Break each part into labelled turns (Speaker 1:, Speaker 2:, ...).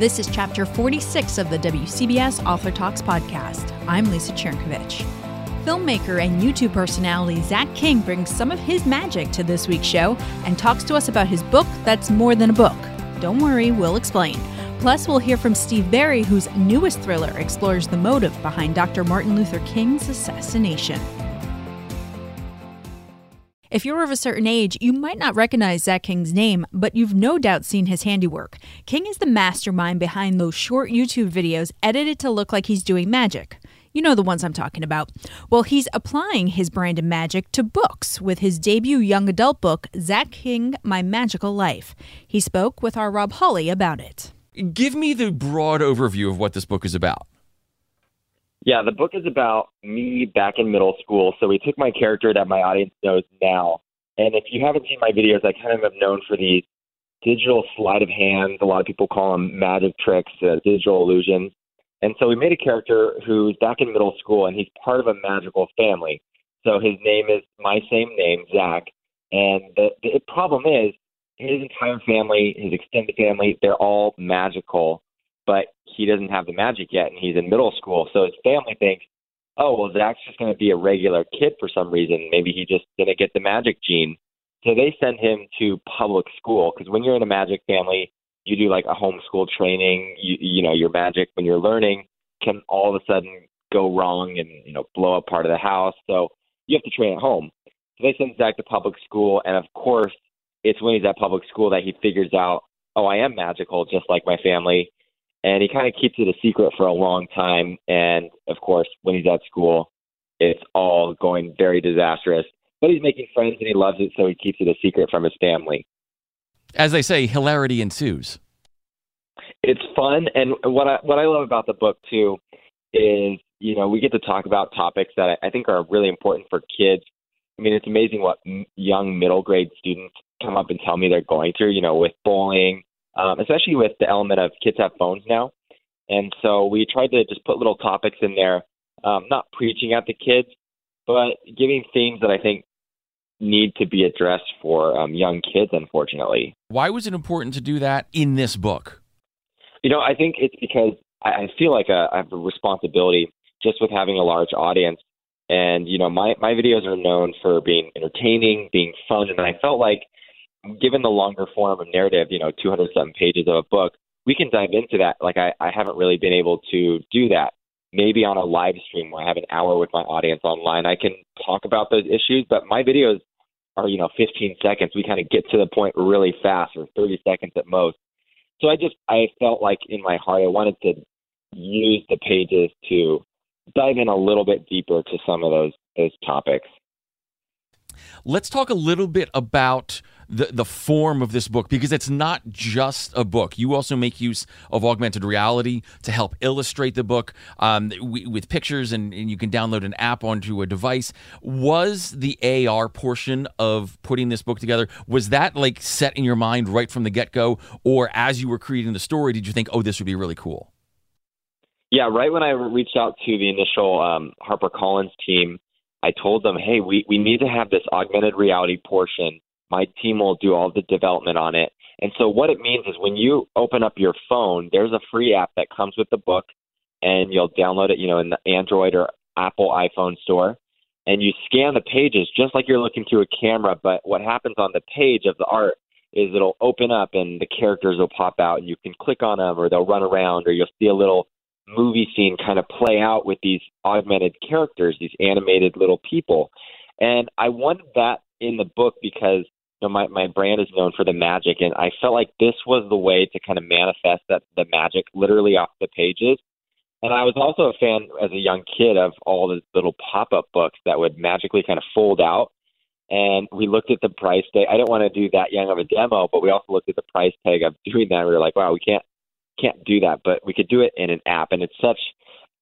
Speaker 1: This is chapter 46 of the WCBS Author Talks podcast. I'm Lisa Chernkovich. Filmmaker and YouTube personality Zach King brings some of his magic to this week's show and talks to us about his book that's more than a book. Don't worry, we'll explain. Plus, we'll hear from Steve Berry, whose newest thriller explores the motive behind Dr. Martin Luther King's assassination. If you're of a certain age, you might not recognize Zach King's name, but you've no doubt seen his handiwork. King is the mastermind behind those short YouTube videos edited to look like he's doing magic. You know the ones I'm talking about. Well, he's applying his brand of magic to books with his debut young adult book, Zach King My Magical Life. He spoke with our Rob Hawley about it.
Speaker 2: Give me the broad overview of what this book is about.
Speaker 3: Yeah, the book is about me back in middle school. So we took my character that my audience knows now. And if you haven't seen my videos, I kind of am known for these digital sleight of hand. A lot of people call them magic tricks, uh, digital illusions. And so we made a character who's back in middle school and he's part of a magical family. So his name is my same name, Zach. And the, the problem is his entire family, his extended family, they're all magical but he doesn't have the magic yet, and he's in middle school. So his family thinks, oh, well, Zach's just going to be a regular kid for some reason. Maybe he just didn't get the magic gene. So they send him to public school because when you're in a magic family, you do like a homeschool training. You, you know, your magic when you're learning can all of a sudden go wrong and you know blow up part of the house. So you have to train at home. So they send Zach to public school, and of course, it's when he's at public school that he figures out, oh, I am magical, just like my family and he kind of keeps it a secret for a long time. And of course, when he's at school, it's all going very disastrous. But he's making friends and he loves it, so he keeps it a secret from his family.
Speaker 2: As they say, hilarity ensues.
Speaker 3: It's fun, and what I what I love about the book too is you know we get to talk about topics that I, I think are really important for kids. I mean, it's amazing what young middle grade students come up and tell me they're going through. You know, with bullying um, especially with the element of kids have phones now. And so we tried to just put little topics in there, um, not preaching at the kids, but giving themes that I think need to be addressed for um, young kids, unfortunately.
Speaker 2: Why was it important to do that in this book?
Speaker 3: You know, I think it's because I feel like a, I have a responsibility just with having a large audience. And, you know, my, my videos are known for being entertaining, being fun. And I felt like given the longer form of narrative, you know, 200 something pages of a book, we can dive into that. Like I, I haven't really been able to do that. Maybe on a live stream where I have an hour with my audience online, I can talk about those issues. But my videos are, you know, 15 seconds. We kind of get to the point really fast, or 30 seconds at most. So I just, I felt like in my heart, I wanted to use the pages to dive in a little bit deeper to some of those those topics.
Speaker 2: Let's talk a little bit about the, the form of this book because it's not just a book. You also make use of augmented reality to help illustrate the book um, with pictures, and, and you can download an app onto a device. Was the AR portion of putting this book together, was that like set in your mind right from the get go? Or as you were creating the story, did you think, oh, this would be really cool?
Speaker 3: Yeah, right when I reached out to the initial um, HarperCollins team, I told them, hey, we, we need to have this augmented reality portion my team will do all the development on it. And so what it means is when you open up your phone, there's a free app that comes with the book and you'll download it, you know, in the Android or Apple iPhone store and you scan the pages just like you're looking through a camera, but what happens on the page of the art is it'll open up and the characters will pop out and you can click on them or they'll run around or you'll see a little movie scene kind of play out with these augmented characters, these animated little people. And I wanted that in the book because know, my, my brand is known for the magic, and I felt like this was the way to kind of manifest that the magic literally off the pages. And I was also a fan as a young kid of all the little pop up books that would magically kind of fold out. And we looked at the price tag. I didn't want to do that young of a demo, but we also looked at the price tag of doing that. We were like, wow, we can't can't do that, but we could do it in an app, and it's such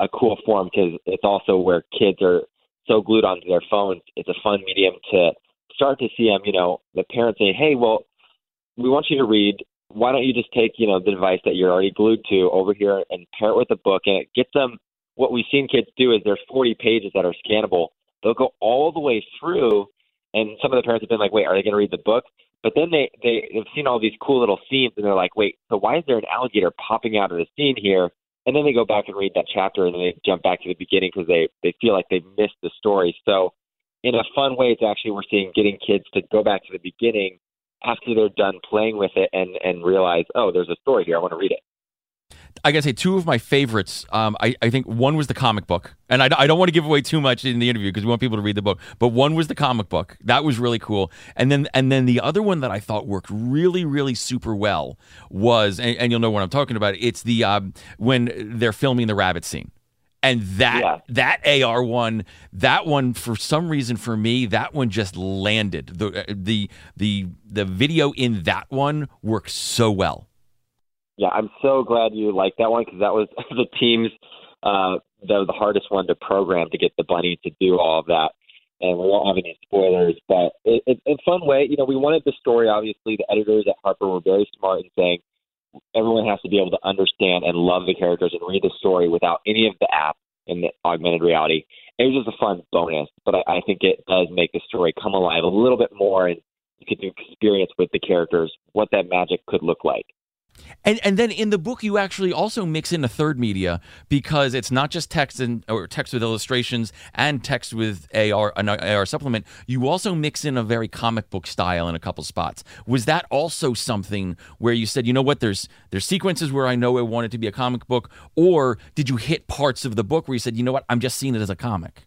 Speaker 3: a cool form because it's also where kids are so glued onto their phones. It's a fun medium to start to see them, you know, the parents say, hey, well, we want you to read. Why don't you just take, you know, the device that you're already glued to over here and pair it with a book? And it gets them, what we've seen kids do is there's 40 pages that are scannable. They'll go all the way through. And some of the parents have been like, wait, are they going to read the book? But then they they have seen all these cool little scenes, and they're like, wait, so why is there an alligator popping out of the scene here? And then they go back and read that chapter, and then they jump back to the beginning because they they feel like they've missed the story. So, in a fun way, it's actually we're seeing getting kids to go back to the beginning after they're done playing with it and and realize, oh, there's a story here. I want to read it.
Speaker 2: I gotta say, two of my favorites. Um, I, I think one was the comic book, and I, I don't want to give away too much in the interview because we want people to read the book. But one was the comic book. That was really cool. And then and then the other one that I thought worked really really super well was, and, and you'll know what I'm talking about. It's the um, when they're filming the rabbit scene. And that
Speaker 3: Yeah.
Speaker 2: that AR one, that one for some reason for me, that one just landed. The the the the video in that one works so well.
Speaker 3: Yeah, I'm so glad you liked that one because that was the team's uh, the the hardest one to program to get the bunny to do all of that. And we won't have any spoilers, but it, it, in a fun way, you know, we wanted the story. Obviously, the editors at Harper were very smart in saying everyone has to be able to understand and love the characters and read the story without any of the app in the augmented reality. It was just a fun bonus, but I, I think it does make the story come alive a little bit more, and you get to experience with the characters what that magic could look like.
Speaker 2: And and then in the book you actually also mix in a third media because it's not just text and or text with illustrations and text with AR an AR supplement. You also mix in a very comic book style in a couple spots. Was that also something where you said, you know what, there's there's sequences where I know I want it to be a comic book, or did you hit parts of the book where you said, you know what, I'm just seeing it as a comic?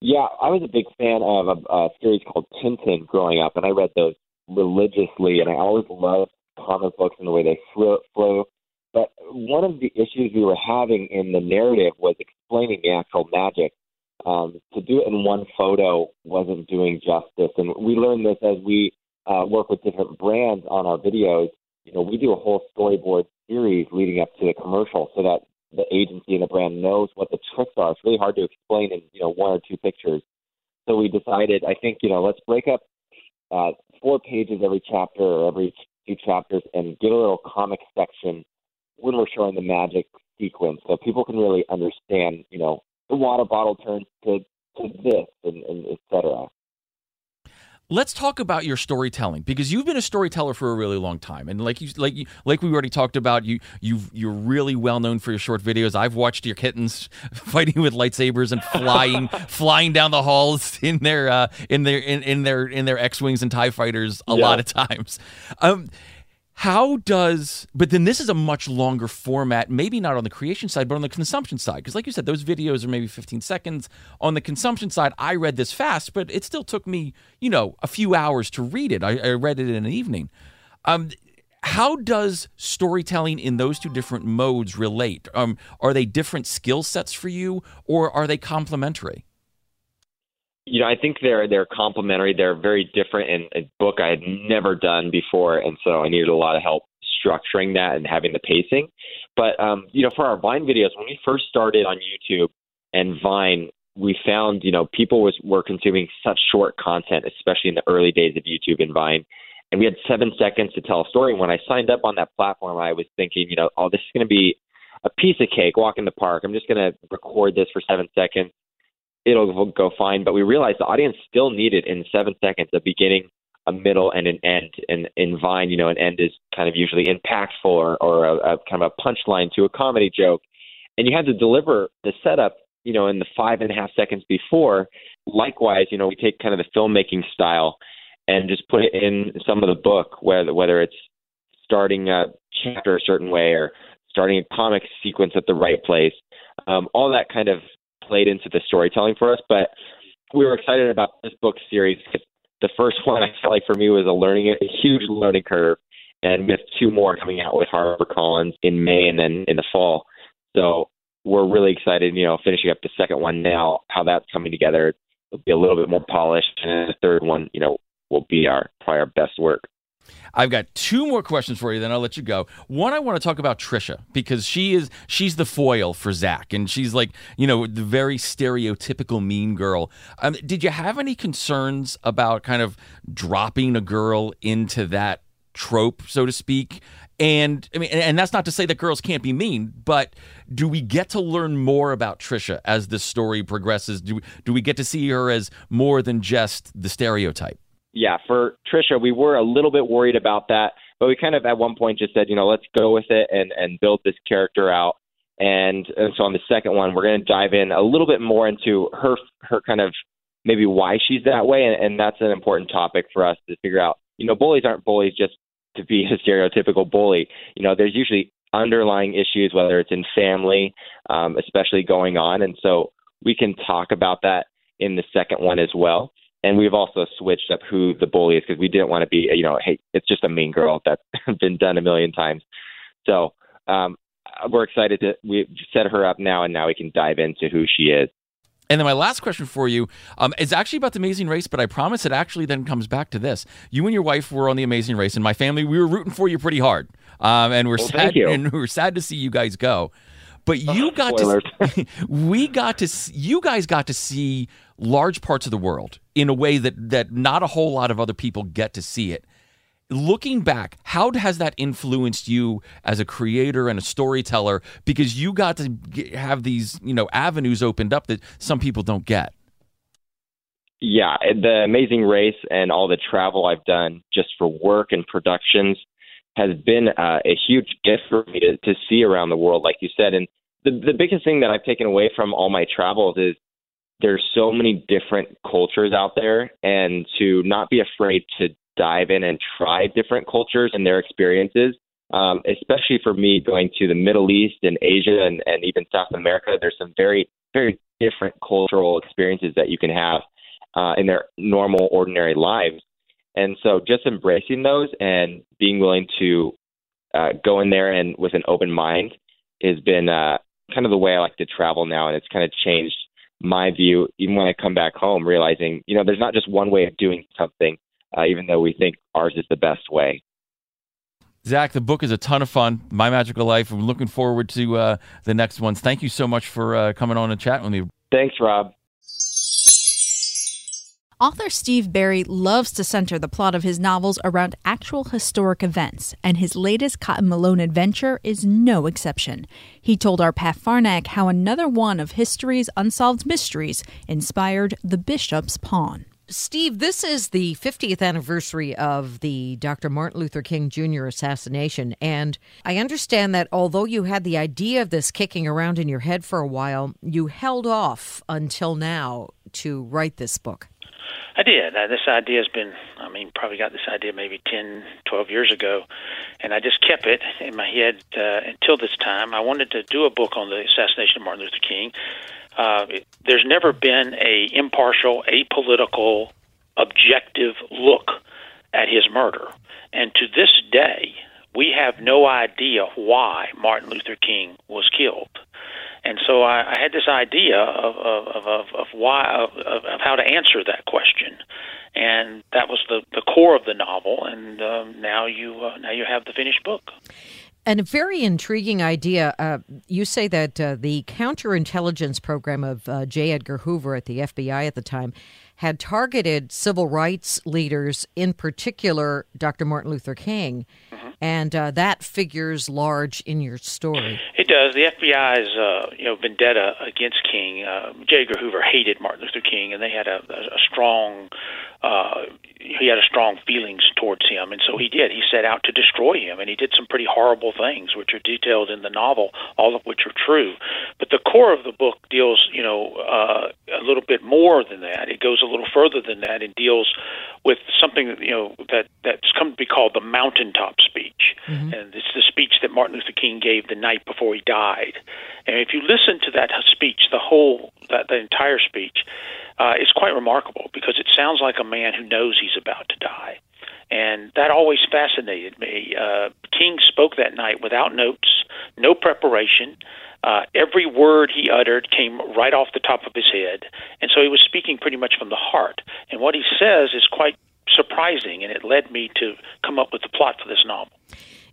Speaker 3: Yeah, I was a big fan of a, a series called Tintin growing up, and I read those religiously, and I always loved comic books and the way they flow. But one of the issues we were having in the narrative was explaining the actual magic. Um, to do it in one photo wasn't doing justice, and we learned this as we uh, work with different brands on our videos. You know, we do a whole storyboard series leading up to the commercial, so that the agency and the brand knows what the tricks are. It's really hard to explain in you know one or two pictures. So we decided, I think, you know, let's break up uh, four pages every chapter or every two chapters and get a little comic section when we're showing the magic sequence, so people can really understand, you know, the water bottle turns to to this and, and et cetera.
Speaker 2: Let's talk about your storytelling because you've been a storyteller for a really long time, and like you, like you, like we already talked about, you you you're really well known for your short videos. I've watched your kittens fighting with lightsabers and flying flying down the halls in their uh, in their in, in their in their X wings and Tie fighters a
Speaker 3: Yeah.
Speaker 2: lot of times. Um, how does but then this is a much longer format maybe not on the creation side but on the consumption side. Because like you said those videos are maybe 15 seconds. On the consumption side i read this fast but it still took me you know a few hours to read it. I, I read it in an evening. Um, how does storytelling in those two different modes relate? Um, are they different skill sets for you or are they complementary
Speaker 3: You know, I think they're they're complementary. They're very different in a book I had never done before, and so I needed a lot of help structuring that and having the pacing. But um, you know, for our Vine videos, when we first started on YouTube and Vine, we found you know people was were consuming such short content, especially in the early days of YouTube and Vine. And we had seven seconds to tell a story. And when I signed up on that platform, I was thinking, you know, oh, this is going to be a piece of cake. Walk in the park. I'm just going to record this for seven seconds it'll go fine. But we realized the audience still needed in seven seconds a beginning, a middle, and an end. And in Vine, you know, an end is kind of usually impactful or, or a, a kind of a punchline to a comedy joke. And you had to deliver the setup, you know, in the five and a half seconds before. Likewise, you know, we take kind of the filmmaking style and just put it in some of the book, whether whether it's starting a chapter a certain way or starting a comic sequence at the right place. Um, all that kind of played into the storytelling for us. But we were excited about this book series because the first one I felt like for me was a learning a huge learning curve, and with two more coming out with HarperCollins in May and then in the fall. So we're really excited. You know, finishing up the second one now, how that's coming together. It'll be a little bit more polished, and the third one, you know, will be our probably our best work.
Speaker 2: I've got two more questions for you, then I'll let you go. One, I want to talk about Trisha because she is she's the foil for Zach, and she's like you know the very stereotypical mean girl. Um, did you have any concerns about kind of dropping a girl into that trope, so to speak? And I mean, and, that's not to say that girls can't be mean, but do we get to learn more about Trisha as the story progresses? Do we, do we get to see her as more than just the stereotype?
Speaker 3: Yeah, for Trisha, we were a little bit worried about that, but we kind of at one point just said, you know, let's go with it and and build this character out. And, and so on the second one, we're going to dive in a little bit more into her her kind of maybe why she's that way, and, and that's an important topic for us to figure out. You know, bullies aren't bullies just to be a stereotypical bully. You know, there's usually underlying issues, whether it's in family, um, especially going on, and so we can talk about that in the second one as well. And we've also switched up who the bully is because we didn't want to be, you know, hey, it's just a mean girl that's been done a million times. So um, we're excited to we set her up now, and now we can dive into who she is.
Speaker 2: And then my last question for you um, is actually about the Amazing Race, but I promise it actually then comes back to this. You and your wife were on the Amazing Race, and my family we were rooting for you pretty hard, um, and we're
Speaker 3: well,
Speaker 2: sad and we're sad to see you guys go. But you got to, we got to, you guys got to see large parts of the world in a way that that not a whole lot of other people get to see it. Looking back, how has that influenced you as a creator and a storyteller? Because you got to get, have these, you know, avenues opened up that some people don't get.
Speaker 3: Yeah, eh, the Amazing Race and all the travel I've done just for work and productions has been uh, a huge gift for me to, to see around the world, like you said. And the the biggest thing that I've taken away from all my travels is there's so many different cultures out there, and to not be afraid to dive in and try different cultures and their experiences. Um, especially for me going to the Middle East and Asia and, and even South America, there's some very, very different cultural experiences that you can have uh, in their normal, ordinary lives. And so just embracing those and being willing to uh, go in there and with an open mind has been uh, kind of the way I like to travel now. And it's kind of changed my view, even when I come back home, realizing, you know, there's not just one way of doing something, uh, even though we think ours is the best way.
Speaker 2: Zach, the book is a ton of fun. My Magical Life. I'm looking forward to uh, the next ones. Thank you so much for uh, coming on and chatting with me.
Speaker 3: Thanks, Rob.
Speaker 1: Author Steve Berry loves to center the plot of his novels around actual historic events, and his latest Cotton Malone adventure is no exception. He told our Pat Farnack how another one of history's unsolved mysteries inspired The Bishop's Pawn.
Speaker 4: Steve, this is the 50th anniversary of the Dr. Martin Luther King Jr. assassination. And I understand that although you had the idea of this kicking around in your head for a while, you held off until now to write this book.
Speaker 5: I did. This idea has been, I mean, probably got this idea maybe 10, 12 years ago, and I just kept it in my head uh, until this time. I wanted to do a book on the assassination of Martin Luther King. Uh, it, there's never been a impartial, apolitical, objective look at his murder, and to this day, we have no idea why Martin Luther King was killed. And so I, I had this idea of of, of, of why of, of how to answer that question, and that was the, the core of the novel. And um, now you uh, now you have the finished book.
Speaker 4: And a very intriguing idea. Uh, you say that uh, the counterintelligence program of uh, J. Edgar Hoover at the FBI at the time had targeted civil rights leaders, in particular Dr. Martin Luther King. And uh, that figures large in your story.
Speaker 5: It does. The FBI's uh, you know vendetta against King. Uh, J. Edgar Hoover hated Martin Luther King, and they had a, a strong uh, he had a strong feelings towards him, and so he did. He set out to destroy him, and he did some pretty horrible things, which are detailed in the novel, all of which are true. But the core of the book deals, you know, uh, a little bit more than that. It goes a little further than that and deals with something that you know that that's come to be called the mountaintop speech, mm-hmm. and it's the speech that Martin Luther King gave the night before he died. And if you listen to that speech, the whole that the entire speech uh, is quite remarkable because it sounds like a man who knows he's about to die. And that always fascinated me. Uh, King spoke that night without notes, no preparation. Uh, every word he uttered came right off the top of his head. And so he was speaking pretty much from the heart. And what he says is quite surprising, and it led me to come up with the plot for this novel.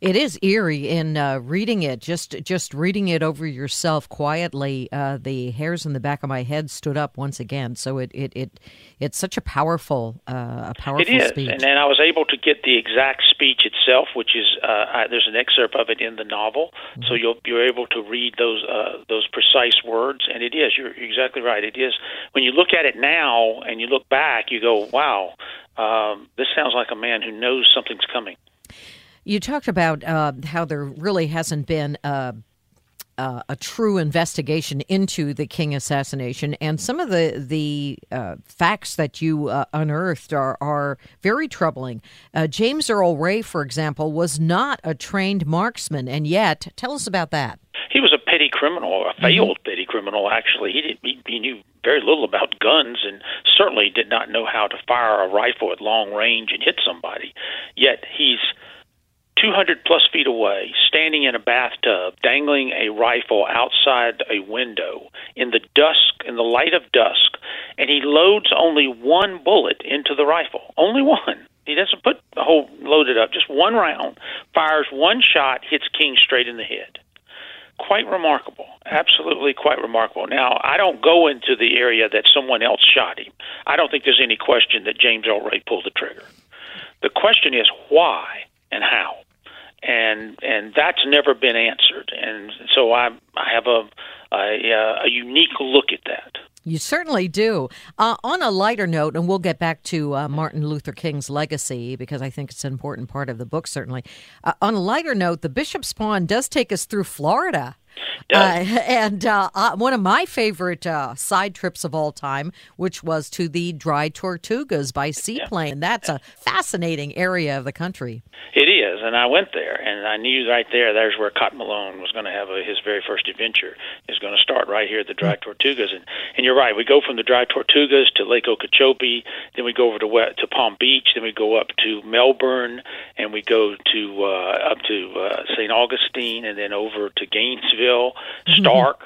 Speaker 4: It is eerie in uh, reading it. Just just reading it over yourself quietly. Uh, the hairs in the back of my head stood up once again. So it it, it it's such a powerful uh, a powerful
Speaker 5: it is.
Speaker 4: speech.
Speaker 5: And then I was able to get the exact speech itself, which is uh, I, there's an excerpt of it in the novel, mm-hmm. so you'll you're able to read those uh, those precise words. And it is. You're exactly right. It is. When you look at it now and you look back, you go, "Wow, um, this sounds like a man who knows something's coming."
Speaker 4: You talked about uh, how there really hasn't been a, uh, a true investigation into the King assassination, and some of the the uh, facts that you uh, unearthed are are very troubling. Uh, James Earl Ray, for example, was not a trained marksman, and yet, tell us about that.
Speaker 5: He was a petty criminal, a failed mm-hmm. petty criminal. Actually, he did, he, he knew very little about guns, and certainly did not know how to fire a rifle at long range and hit somebody. Yet he's 200 plus feet away, standing in a bathtub, dangling a rifle outside a window in the dusk, in the light of dusk, and he loads only one bullet into the rifle. Only one. He doesn't put the whole loaded up, just one round, fires one shot, hits King straight in the head. Quite remarkable. Absolutely quite remarkable. Now, I don't go into the area that someone else shot him. I don't think there's any question that James Earl Ray pulled the trigger. The question is why and how and and that's never been answered. And so I I have a a, a unique look at that.
Speaker 4: You certainly do. Uh, on a lighter note, and we'll get back to uh, Martin Luther King's legacy because I think it's an important part of the book, certainly. Uh, on a lighter note, the Bishop's Pawn does take us through Florida. Uh, and uh, uh, one of my favorite uh, side trips of all time, which was to the Dry Tortugas by seaplane. Yeah. And that's a fascinating area of the country.
Speaker 5: It is, and I went there, and I knew right there. There's where Cotton Malone was going to have a, his very first adventure. Is going to start right here at the Dry. Tortugas, and and you're right. We go from the Dry Tortugas to Lake Okeechobee, then we go over to to Palm Beach, then we go up to Melbourne, and we go to uh, up to uh, St. Augustine, and then over to Gainesville Starke,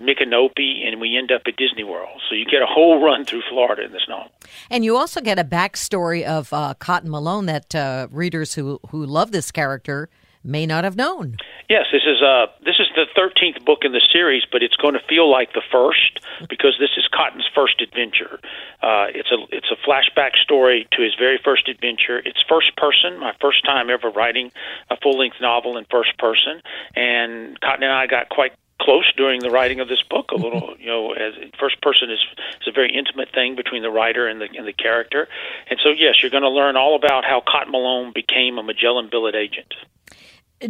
Speaker 5: Micanopy, and we end up at Disney World. So you get a whole run through Florida in this novel.
Speaker 4: And you also get a backstory of uh, Cotton Malone that uh, readers who who love this character may not have known.
Speaker 5: Yes, this is uh this is the thirteenth book in the series, but it's going to feel like the first because this is Cotton's first adventure. Uh, it's a it's a flashback story to his very first adventure. It's first person, my first time ever writing a full length novel in first person, and Cotton and I got quite close during the writing of this book a little you know as first person is is a very intimate thing between the writer and the and the character and so yes you're going to learn all about how cotton malone became a magellan billet agent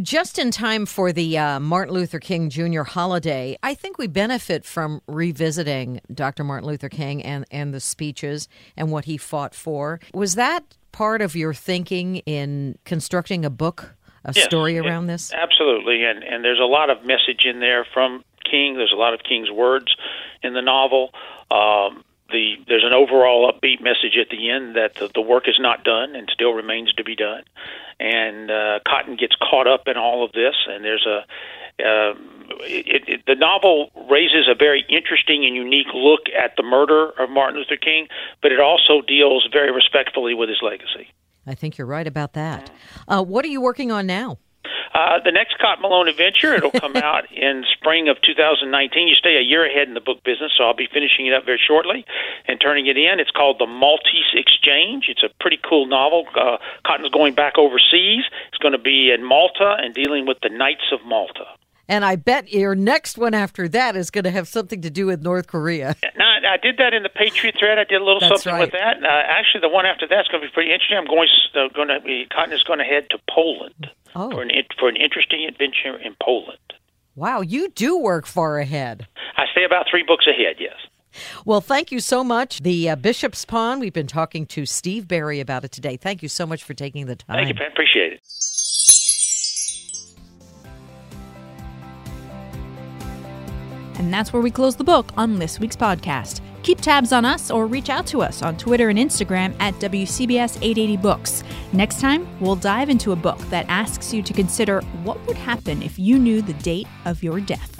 Speaker 4: just in time for the uh, Martin Luther King Jr. holiday, I think we benefit from revisiting Dr. Martin Luther King and, and the speeches and what he fought for. Was that part of your thinking in constructing a book a
Speaker 5: yes,
Speaker 4: story around this?
Speaker 5: Absolutely, and and there's a lot of message in there from King. There's a lot of King's words in the novel. Um, the there's an overall upbeat message at the end that the, the work is not done and still remains to be done, and uh, Cotton gets caught up in all of this, and there's a uh, it, it, the novel raises a very interesting and unique look at the murder of Martin Luther King, but it also deals very respectfully with his legacy.
Speaker 4: I think you're right about that. Uh, what are you working on now?
Speaker 5: Uh, the next Cotton Malone adventure, it'll come out in spring of 2019. You stay a year ahead in the book business, so I'll be finishing it up very shortly and turning it in. It's called The Maltese Exchange. It's a pretty cool novel. Uh, Cotton's going back overseas. It's going to be in Malta and dealing with the Knights of Malta.
Speaker 4: And I bet your next one after that is going to have something to do with North Korea.
Speaker 5: No, I did that in the Patriot Threat. I did a little
Speaker 4: That's
Speaker 5: something
Speaker 4: right.
Speaker 5: with that. Uh, actually, the one after that's going to be pretty interesting. I'm going uh, going to be Cotton is going to head to Poland
Speaker 4: oh.
Speaker 5: for an for an interesting adventure in Poland.
Speaker 4: Wow, you do work far ahead.
Speaker 5: I stay about three books ahead. Yes.
Speaker 4: Well, thank you so much. The uh, Bishop's Pawn. We've been talking to Steve Berry about it today. Thank you so much for taking the time.
Speaker 5: Thank you, Pat. Appreciate it.
Speaker 1: And that's where we close the book on this week's podcast. Keep tabs on us or reach out to us on Twitter and Instagram at WCBS 880 Books. Next time, we'll dive into a book that asks you to consider what would happen if you knew the date of your death.